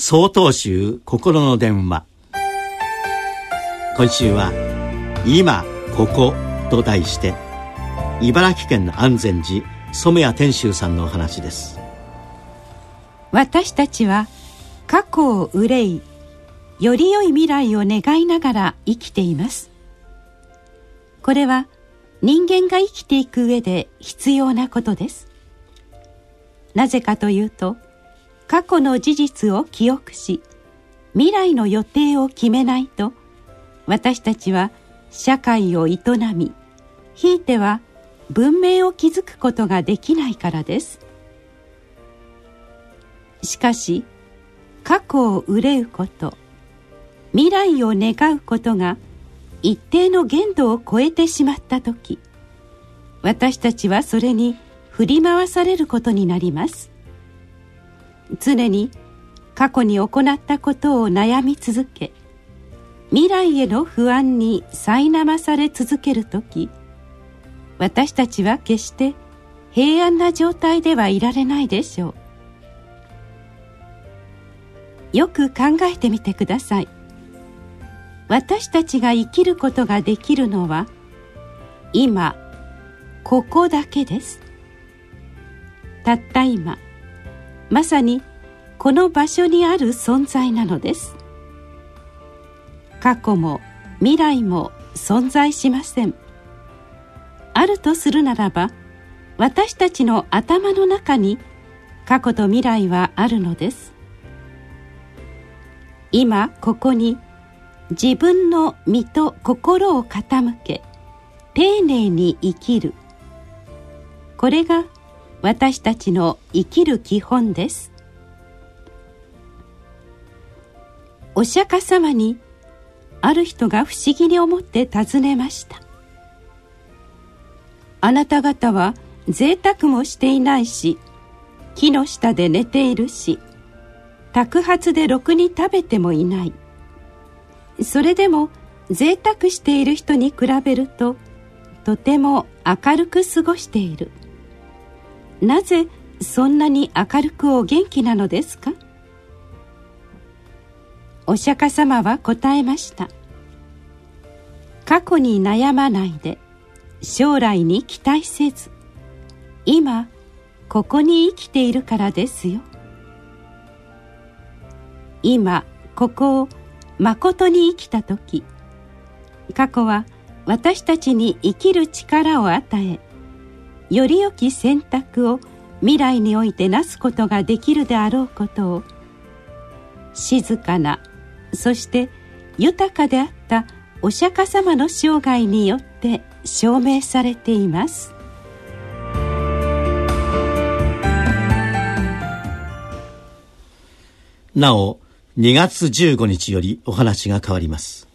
曹洞宗心の電話。今週は「今ここ」と題して茨城県安全寺染谷天秀さんのお話です。私たちは過去を憂いより良い未来を願いながら生きています。これは人間が生きていく上で必要なことです。なぜかというと過去の事実を記憶し未来の予定を決めないと私たちは社会を営みひいては文明を築くことができないからです。しかし過去を憂うこと未来を願うことが一定の限度を超えてしまった時私たちはそれに振り回されることになります。常に過去に行ったことを悩み続け未来への不安に苛まされ続ける時私たちは決して平安な状態ではいられないでしょう。よく考えてみてください。私たちが生きることができるのは今ここだけです。たった今まさにこの場所にある存在なのです。過去も未来も存在しません。あるとするならば私たちの頭の中に過去と未来はあるのです。今ここに自分の身と心を傾け丁寧に生きる。これが私たちの生きる基本です。お釈迦様にある人が不思議に思って尋ねました。あなた方は贅沢もしていないし木の下で寝ているし托発でろくに食べてもいない。それでも贅沢している人に比べるととても明るく過ごしている。なぜそんなに明るくお元気なのですか？お釈迦様は答えました。過去に悩まないで将来に期待せず今ここに生きているからですよ。今ここをまことに生きた時過去は私たちに生きる力を与えより良き選択を未来においてなすことができるであろうことを静かなそして豊かであったお釈迦様の生涯によって証明されています。なお2月15日よりお話が変わります。